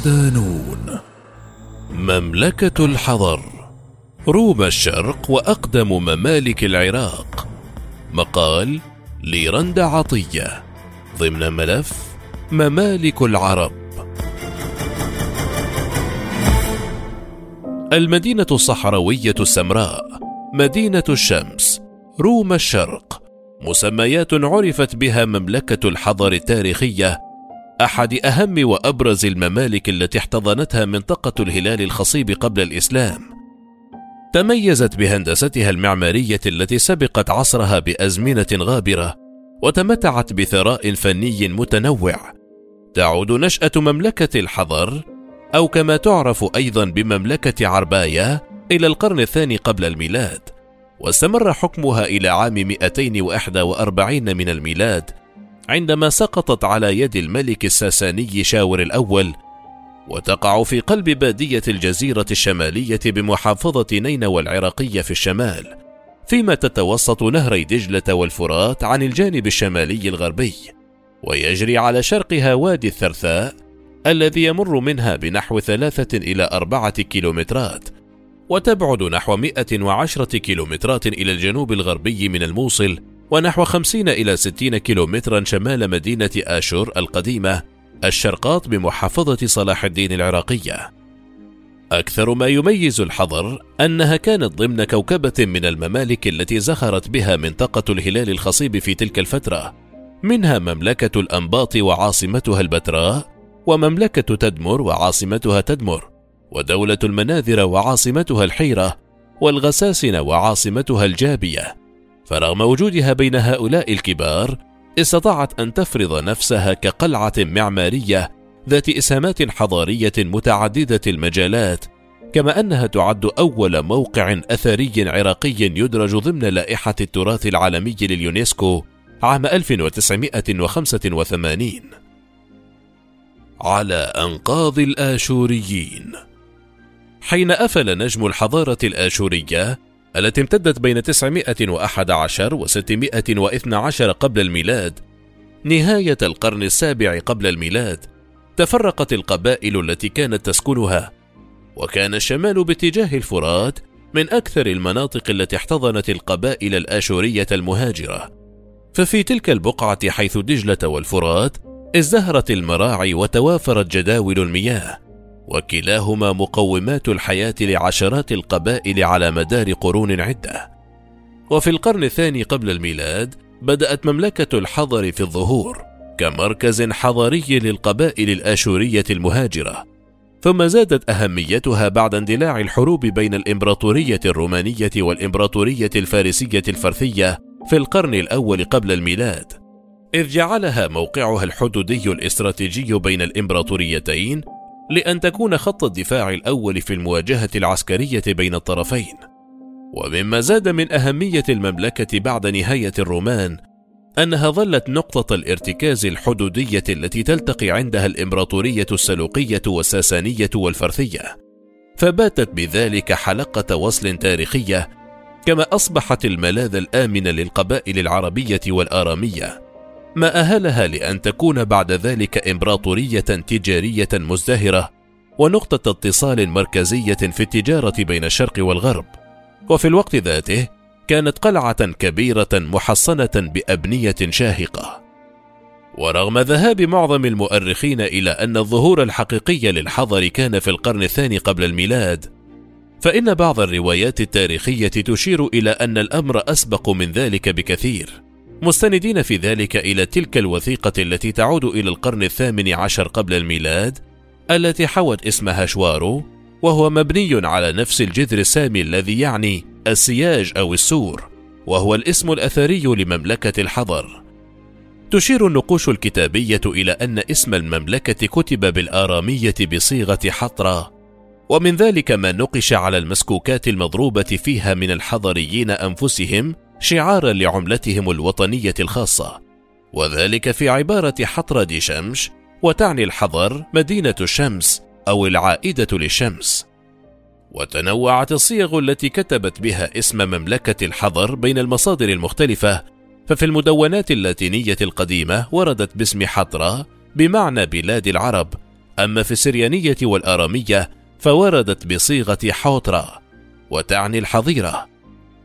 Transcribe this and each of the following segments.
صدانون مملكة الحضر روما الشرق وأقدم ممالك العراق. مقال ليرند عطية ضمن ملف ممالك العرب. المدينة الصحراوية السمراء مدينة الشمس روما الشرق. مسميات عرفت بها مملكة الحضر التاريخية أحد أهم وأبرز الممالك التي احتضنتها منطقة الهلال الخصيب قبل الإسلام. تميزت بهندستها المعمارية التي سبقت عصرها بأزمنة غابرة، وتمتعت بثراء فني متنوع. تعود نشأة مملكة الحضر أو كما تعرف أيضا بمملكة عربايا إلى القرن الثاني قبل الميلاد، واستمر حكمها إلى عام 241 من الميلاد عندما سقطت على يد الملك الساساني شاور الأول وتقع في قلب بادية الجزيرة الشمالية بمحافظة نينوى العراقية في الشمال فيما تتوسط نهري دجلة والفرات عن الجانب الشمالي الغربي ويجري على شرقها وادي الثرثاء الذي يمر منها بنحو ثلاثة إلى أربعة كيلومترات وتبعد نحو 110 كيلومترات إلى الجنوب الغربي من الموصل ونحو 50 إلى 60 كيلومترا شمال مدينة آشور القديمة الشرقاط بمحافظة صلاح الدين العراقية. أكثر ما يميز الحضر أنها كانت ضمن كوكبة من الممالك التي زخرت بها منطقة الهلال الخصيب في تلك الفترة، منها مملكة الأنباط وعاصمتها البتراء، ومملكة تدمر وعاصمتها تدمر، ودولة المناذر وعاصمتها الحيرة، والغساسنة وعاصمتها الجابية. فرغم وجودها بين هؤلاء الكبار استطاعت أن تفرض نفسها كقلعة معمارية ذات إسهامات حضارية متعددة المجالات كما أنها تعد أول موقع أثري عراقي يدرج ضمن لائحة التراث العالمي لليونسكو عام 1985 على أنقاض الآشوريين. حين أفل نجم الحضارة الآشورية التي امتدت بين 911 و 612 قبل الميلاد نهاية القرن السابع قبل الميلاد تفرقت القبائل التي كانت تسكنها وكان الشمال باتجاه الفرات من أكثر المناطق التي احتضنت القبائل الآشورية المهاجرة. ففي تلك البقعة حيث دجلة والفرات ازدهرت المراعي وتوافرت جداول المياه. وكلاهما مقومات الحياة لعشرات القبائل على مدار قرون عدة. وفي القرن الثاني قبل الميلاد بدأت مملكة الحضر في الظهور كمركز حضاري للقبائل الآشورية المهاجرة. ثم زادت أهميتها بعد اندلاع الحروب بين الإمبراطورية الرومانية والإمبراطورية الفارسية الفرثية في القرن الأول قبل الميلاد. إذ جعلها موقعها الحدودي الإستراتيجي بين الإمبراطوريتين لأن تكون خط الدفاع الأول في المواجهة العسكرية بين الطرفين. ومما زاد من أهمية المملكة بعد نهاية الرومان أنها ظلت نقطة الارتكاز الحدودية التي تلتقي عندها الإمبراطورية السلوقية والساسانية والفرثية، فباتت بذلك حلقة وصل تاريخية، كما أصبحت الملاذ الآمن للقبائل العربية والآرامية. ما أهلها لأن تكون بعد ذلك إمبراطورية تجارية مزدهرة ونقطة اتصال مركزية في التجارة بين الشرق والغرب، وفي الوقت ذاته كانت قلعة كبيرة محصنة بأبنية شاهقة. ورغم ذهاب معظم المؤرخين إلى أن الظهور الحقيقي للحضر كان في القرن الثاني قبل الميلاد، فإن بعض الروايات التاريخية تشير إلى أن الأمر أسبق من ذلك بكثير. مستندين في ذلك إلى تلك الوثيقة التي تعود إلى القرن الثامن عشر قبل الميلاد التي حوت اسم هشوارو وهو مبني على نفس الجذر السامي الذي يعني السياج أو السور وهو الاسم الأثري لمملكة الحضر. تشير النقوش الكتابية إلى أن اسم المملكة كتب بالآرامية بصيغة حطرة ومن ذلك ما نقش على المسكوكات المضروبة فيها من الحضريين أنفسهم شعارا لعملتهم الوطنية الخاصة وذلك في عبارة حطرة شمش وتعني الحضر مدينة الشمس أو العائدة للشمس. وتنوعت الصيغ التي كتبت بها اسم مملكة الحضر بين المصادر المختلفة ففي المدونات اللاتينية القديمة وردت باسم حطرة بمعنى بلاد العرب أما في السريانية والآرامية فوردت بصيغة حوترا وتعني الحظيرة.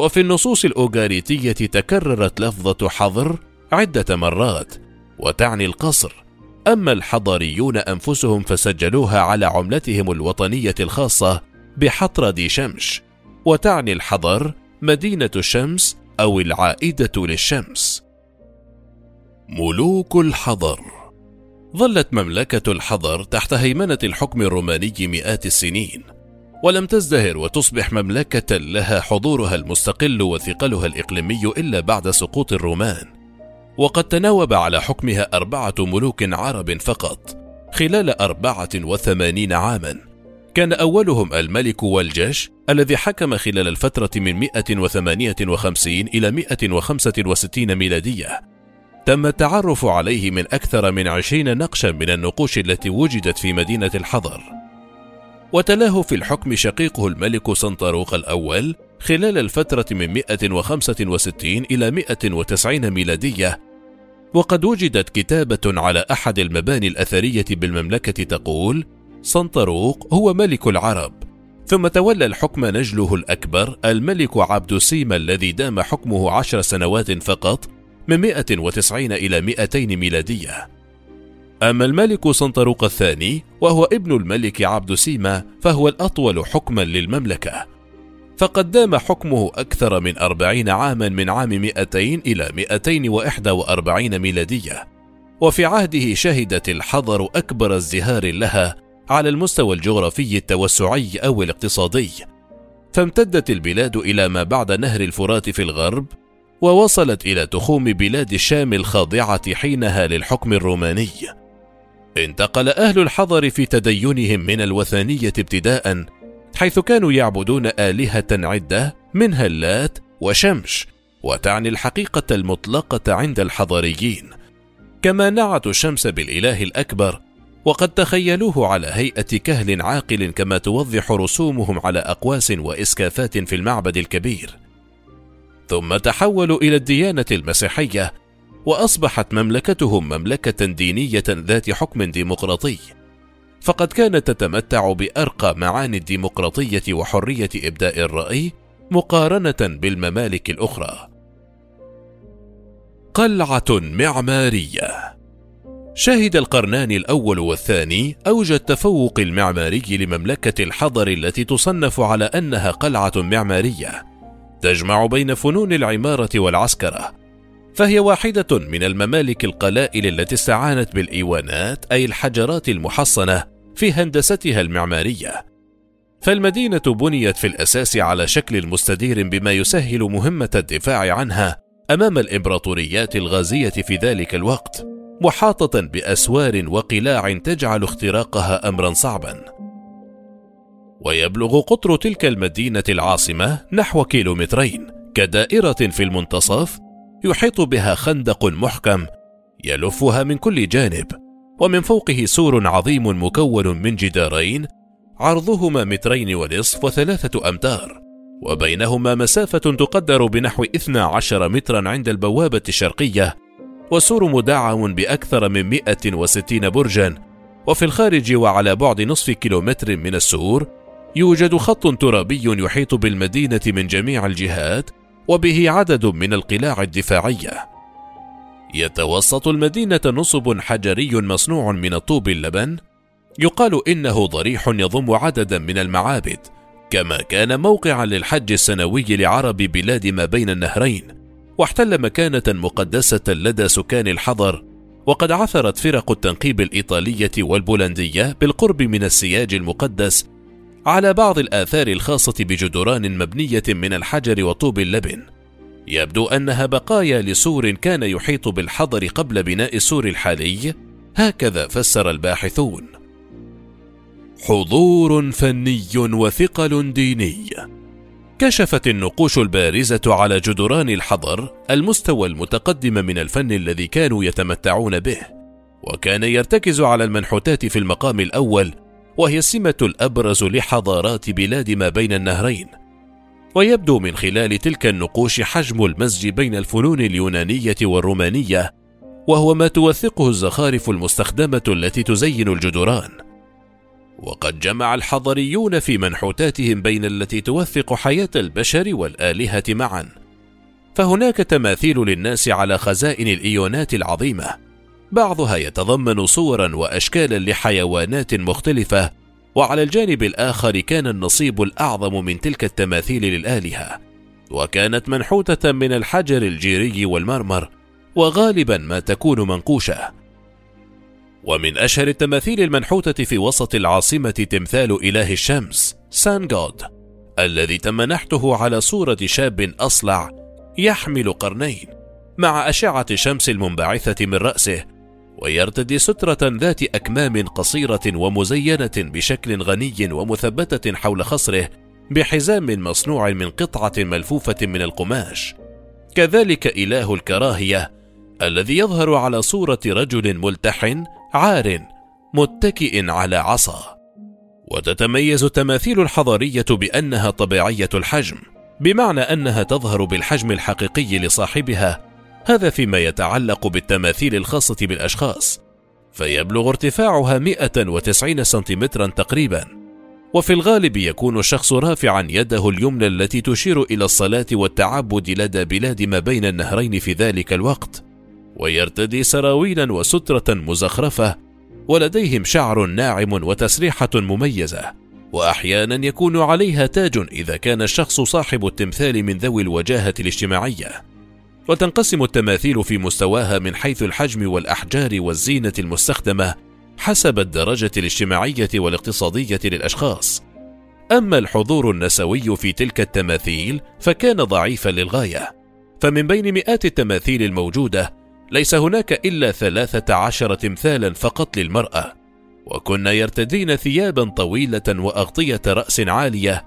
وفي النصوص الأوغاريتية تكررت لفظة حظر عدة مرات وتعني القصر. أما الحضاريون أنفسهم فسجلوها على عملتهم الوطنية الخاصة بحطرة دي شمش وتعني الحضر مدينة الشمس أو العائدة للشمس. ملوك الحضر ظلت مملكة الحضر تحت هيمنة الحكم الروماني مئات السنين. ولم تزدهر وتصبح مملكة لها حضورها المستقل وثقلها الإقليمي إلا بعد سقوط الرومان. وقد تناوب على حكمها أربعة ملوك عرب فقط خلال أربعة وثمانين عاما. كان أولهم الملك والجش الذي حكم خلال الفترة من 158 إلى 165 ميلادية. تم التعرف عليه من أكثر من عشرين نقشا من النقوش التي وجدت في مدينة الحضر. وتلاه في الحكم شقيقه الملك سنطروق الأول خلال الفترة من 165 إلى 190 ميلادية. وقد وجدت كتابة على أحد المباني الأثرية بالمملكة تقول سنطروق هو ملك العرب. ثم تولى الحكم نجله الأكبر الملك عبد سيما الذي دام حكمه عشر سنوات فقط من 190 إلى 200 ميلادية. أما الملك سنطروق الثاني وهو ابن الملك عبد سيما فهو الأطول حكما للمملكة. فقد دام حكمه أكثر من أربعين عاما من عام 200 إلى 241 ميلادية. وفي عهده شهدت الحضر أكبر ازدهار لها على المستوى الجغرافي التوسعي أو الاقتصادي. فامتدت البلاد إلى ما بعد نهر الفرات في الغرب ووصلت إلى تخوم بلاد الشام الخاضعة حينها للحكم الروماني. انتقل أهل الحضر في تدينهم من الوثنية ابتداء حيث كانوا يعبدون آلهة عدة منها اللات وشمش وتعني الحقيقة المطلقة عند الحضريين. كما نعتوا الشمس بالإله الأكبر وقد تخيلوه على هيئة كهل عاقل كما توضح رسومهم على أقواس وإسكافات في المعبد الكبير. ثم تحولوا إلى الديانة المسيحية وأصبحت مملكتهم مملكة دينية ذات حكم ديمقراطي فقد كانت تتمتع بأرقى معاني الديمقراطية وحرية إبداء الرأي مقارنة بالممالك الأخرى. قلعة معمارية شهد القرنان الأول والثاني أوج التفوق المعماري لمملكة الحضر التي تصنف على أنها قلعة معمارية تجمع بين فنون العمارة والعسكرة فهي واحدة من الممالك القلائل التي استعانت بالإيوانات أي الحجرات المحصنة في هندستها المعمارية. فالمدينة بنيت في الأساس على شكل مستدير بما يسهل مهمة الدفاع عنها أمام الإمبراطوريات الغازية في ذلك الوقت، محاطة بأسوار وقلاع تجعل اختراقها أمرا صعبا. ويبلغ قطر تلك المدينة العاصمة نحو كيلومترين كدائرة في المنتصف يحيط بها خندق محكم يلفها من كل جانب ومن فوقه سور عظيم مكون من جدارين عرضهما مترين ونصف وثلاثة أمتار وبينهما مسافة تقدر بنحو 12 مترا عند البوابة الشرقية والسور مدعم بأكثر من 160 برجا وفي الخارج وعلى بعد نصف كيلومتر من السور يوجد خط ترابي يحيط بالمدينة من جميع الجهات وبه عدد من القلاع الدفاعية. يتوسط المدينة نصب حجري مصنوع من الطوب اللبن، يقال إنه ضريح يضم عددا من المعابد، كما كان موقعا للحج السنوي لعرب بلاد ما بين النهرين، واحتل مكانة مقدسة لدى سكان الحضر، وقد عثرت فرق التنقيب الإيطالية والبولندية بالقرب من السياج المقدس على بعض الآثار الخاصة بجدران مبنية من الحجر وطوب اللبن. يبدو أنها بقايا لسور كان يحيط بالحضر قبل بناء السور الحالي، هكذا فسر الباحثون. حضور فني وثقل ديني. كشفت النقوش البارزة على جدران الحضر المستوى المتقدم من الفن الذي كانوا يتمتعون به، وكان يرتكز على المنحوتات في المقام الأول وهي السمة الأبرز لحضارات بلاد ما بين النهرين. ويبدو من خلال تلك النقوش حجم المزج بين الفنون اليونانية والرومانية وهو ما توثقه الزخارف المستخدمة التي تزين الجدران. وقد جمع الحضريون في منحوتاتهم بين التي توثق حياة البشر والآلهة معا. فهناك تماثيل للناس على خزائن الإيونات العظيمة. بعضها يتضمن صورا وأشكالا لحيوانات مختلفة وعلى الجانب الآخر كان النصيب الأعظم من تلك التماثيل للآلهة. وكانت منحوتة من الحجر الجيري والمرمر وغالبا ما تكون منقوشة. ومن أشهر التماثيل المنحوتة في وسط العاصمة تمثال إله الشمس سان جود الذي تم نحته على صورة شاب أصلع يحمل قرنين مع أشعة الشمس المنبعثة من رأسه ويرتدي سترة ذات أكمام قصيرة ومزينة بشكل غني ومثبتة حول خصره بحزام مصنوع من قطعة ملفوفة من القماش. كذلك إله الكراهية الذي يظهر على صورة رجل ملتحن عار متكئ على عصا. وتتميز التماثيل الحضارية بأنها طبيعية الحجم، بمعنى أنها تظهر بالحجم الحقيقي لصاحبها هذا فيما يتعلق بالتماثيل الخاصة بالأشخاص فيبلغ ارتفاعها 190 سنتيمترا تقريبا. وفي الغالب يكون الشخص رافعا يده اليمنى التي تشير إلى الصلاة والتعبد لدى بلاد ما بين النهرين في ذلك الوقت. ويرتدي سراويلا وسترة مزخرفة ولديهم شعر ناعم وتسريحة مميزة. وأحيانا يكون عليها تاج إذا كان الشخص صاحب التمثال من ذوي الوجاهة الاجتماعية. وتنقسم التماثيل في مستواها من حيث الحجم والأحجار والزينة المستخدمة حسب الدرجة الاجتماعية والاقتصادية للأشخاص. أما الحضور النسوي في تلك التماثيل فكان ضعيفا للغاية، فمن بين مئات التماثيل الموجودة ليس هناك إلا ثلاثة عشر تمثالا فقط للمرأة، وكن يرتدين ثيابا طويلة وأغطية رأس عالية،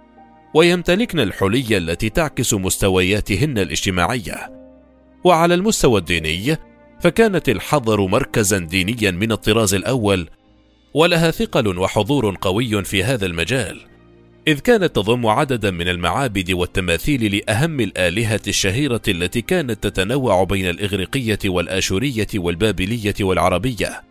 ويمتلكن الحلي التي تعكس مستوياتهن الاجتماعية. وعلى المستوى الديني فكانت الحضر مركزا دينيا من الطراز الأول ولها ثقل وحضور قوي في هذا المجال إذ كانت تضم عددا من المعابد والتماثيل لأهم الآلهة الشهيرة التي كانت تتنوع بين الإغريقية والآشورية والبابلية والعربية.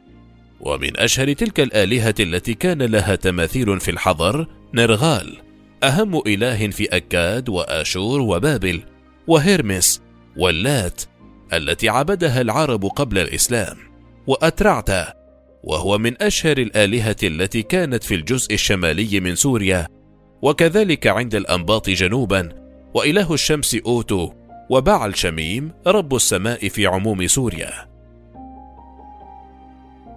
ومن أشهر تلك الآلهة التي كان لها تماثيل في الحضر نرغال أهم إله في أكاد وآشور وبابل وهيرمس. واللات التي عبدها العرب قبل الإسلام وأترعتا وهو من أشهر الآلهة التي كانت في الجزء الشمالي من سوريا وكذلك عند الأنباط جنوبا وإله الشمس أوتو وبعل شميم رب السماء في عموم سوريا.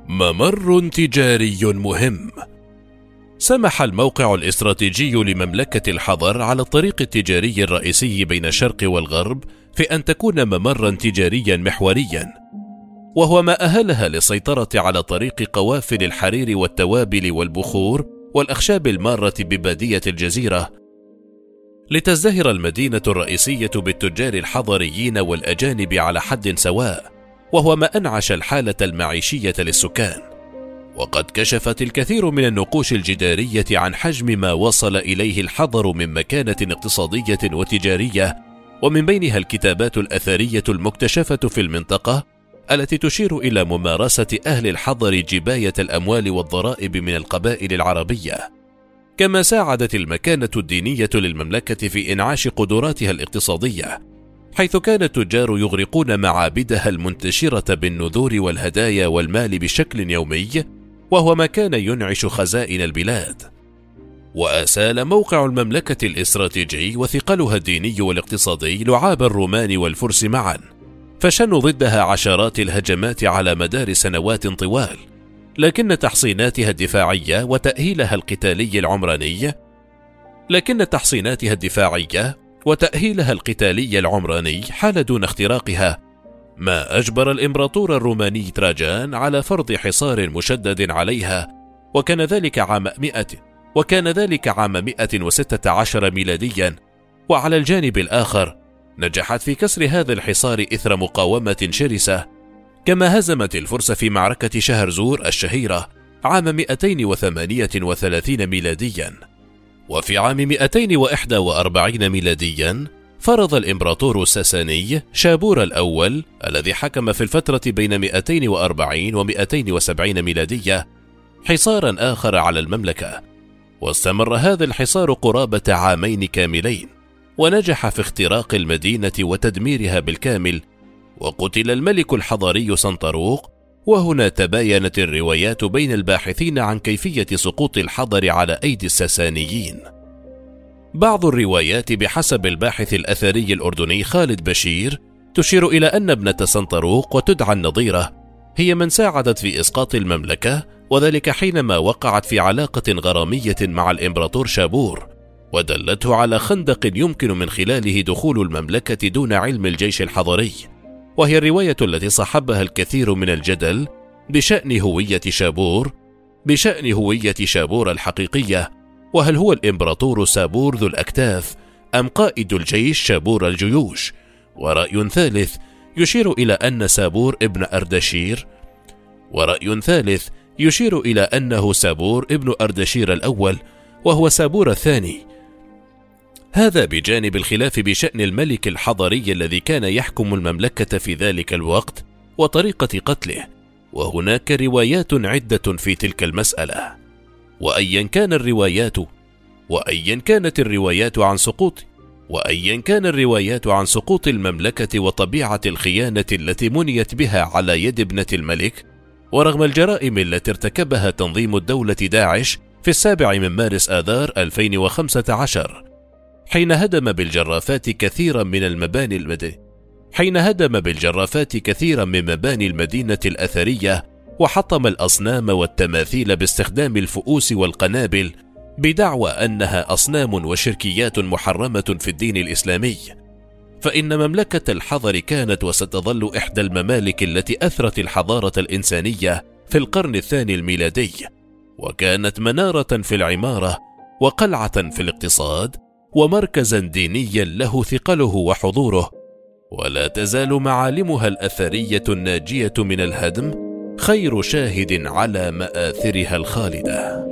ممر تجاري مهم. سمح الموقع الاستراتيجي لمملكة الحضر على الطريق التجاري الرئيسي بين الشرق والغرب في أن تكون ممرا تجاريا محوريا وهو ما أهلها للسيطرة على طريق قوافل الحرير والتوابل والبخور والأخشاب المارة ببادية الجزيرة. لتزدهر المدينة الرئيسية بالتجار الحضريين والأجانب على حد سواء وهو ما أنعش الحالة المعيشية للسكان. وقد كشفت الكثير من النقوش الجدارية عن حجم ما وصل إليه الحضر من مكانة اقتصادية وتجارية ومن بينها الكتابات الأثرية المكتشفة في المنطقة التي تشير إلى ممارسة أهل الحضر جباية الأموال والضرائب من القبائل العربية. كما ساعدت المكانة الدينية للمملكة في إنعاش قدراتها الاقتصادية حيث كان التجار يغرقون معابدها المنتشرة بالنذور والهدايا والمال بشكل يومي وهو ما كان ينعش خزائن البلاد. وآسال موقع المملكة الاستراتيجي وثقلها الديني والاقتصادي لعاب الرومان والفرس معا فشنوا ضدها عشرات الهجمات على مدار سنوات طوال لكن تحصيناتها الدفاعية وتأهيلها القتالي العمراني لكن تحصيناتها الدفاعية وتأهيلها القتالي العمراني حال دون اختراقها. ما أجبر الإمبراطور الروماني تراجان على فرض حصار مشدد عليها وكان ذلك عام 100 وكان ذلك عام 116 ميلاديا. وعلى الجانب الآخر نجحت في كسر هذا الحصار إثر مقاومة شرسة. كما هزمت الفرس في معركة شهرزور الشهيرة عام 238 ميلاديا. وفي عام 241 ميلاديا فرض الإمبراطور الساساني شابور الأول الذي حكم في الفترة بين 240 و 270 ميلادية حصارا آخر على المملكة. واستمر هذا الحصار قرابة عامين كاملين ونجح في اختراق المدينة وتدميرها بالكامل وقتل الملك الحضاري سنطروق وهنا تباينت الروايات بين الباحثين عن كيفية سقوط الحضر على أيدي الساسانيين. بعض الروايات بحسب الباحث الأثري الأردني خالد بشير تشير إلى أن ابنة سنطروق وتدعى النظيرة هي من ساعدت في إسقاط المملكة وذلك حينما وقعت في علاقة غرامية مع الإمبراطور شابور ودلته على خندق يمكن من خلاله دخول المملكة دون علم الجيش الحضري. وهي الرواية التي صحبها الكثير من الجدل بشأن هوية شابور بشأن هوية شابور الحقيقية وهل هو الإمبراطور سابور ذو الأكتاف أم قائد الجيش شابور الجيوش؟ ورأي ثالث يشير إلى أن سابور ابن أردشير ورأي ثالث يشير إلى أنه سابور ابن أردشير الأول وهو سابور الثاني. هذا بجانب الخلاف بشأن الملك الحضري الذي كان يحكم المملكة في ذلك الوقت وطريقة قتله وهناك روايات عدة في تلك المسألة. وأيا كان الروايات وأيا كانت الروايات عن سقوط وايا كان الروايات عن سقوط المملكة وطبيعة الخيانة التي منيت بها على يد ابنة الملك ورغم الجرائم التي ارتكبها تنظيم الدولة داعش في السابع من مارس آذار 2015 حين هدم بالجرافات كثيرا من المباني المدنية حين هدم بالجرافات كثيرا من مباني المدينة الأثرية وحطم الأصنام والتماثيل باستخدام الفؤوس والقنابل بدعوى أنها أصنام وشركيات محرمة في الدين الإسلامي. فإن مملكة الحضر كانت وستظل إحدى الممالك التي أثرت الحضارة الإنسانية في القرن الثاني الميلادي. وكانت منارة في العمارة وقلعة في الاقتصاد ومركزا دينيا له ثقله وحضوره. ولا تزال معالمها الأثرية الناجية من الهدم خير شاهد على مآثرها الخالدة.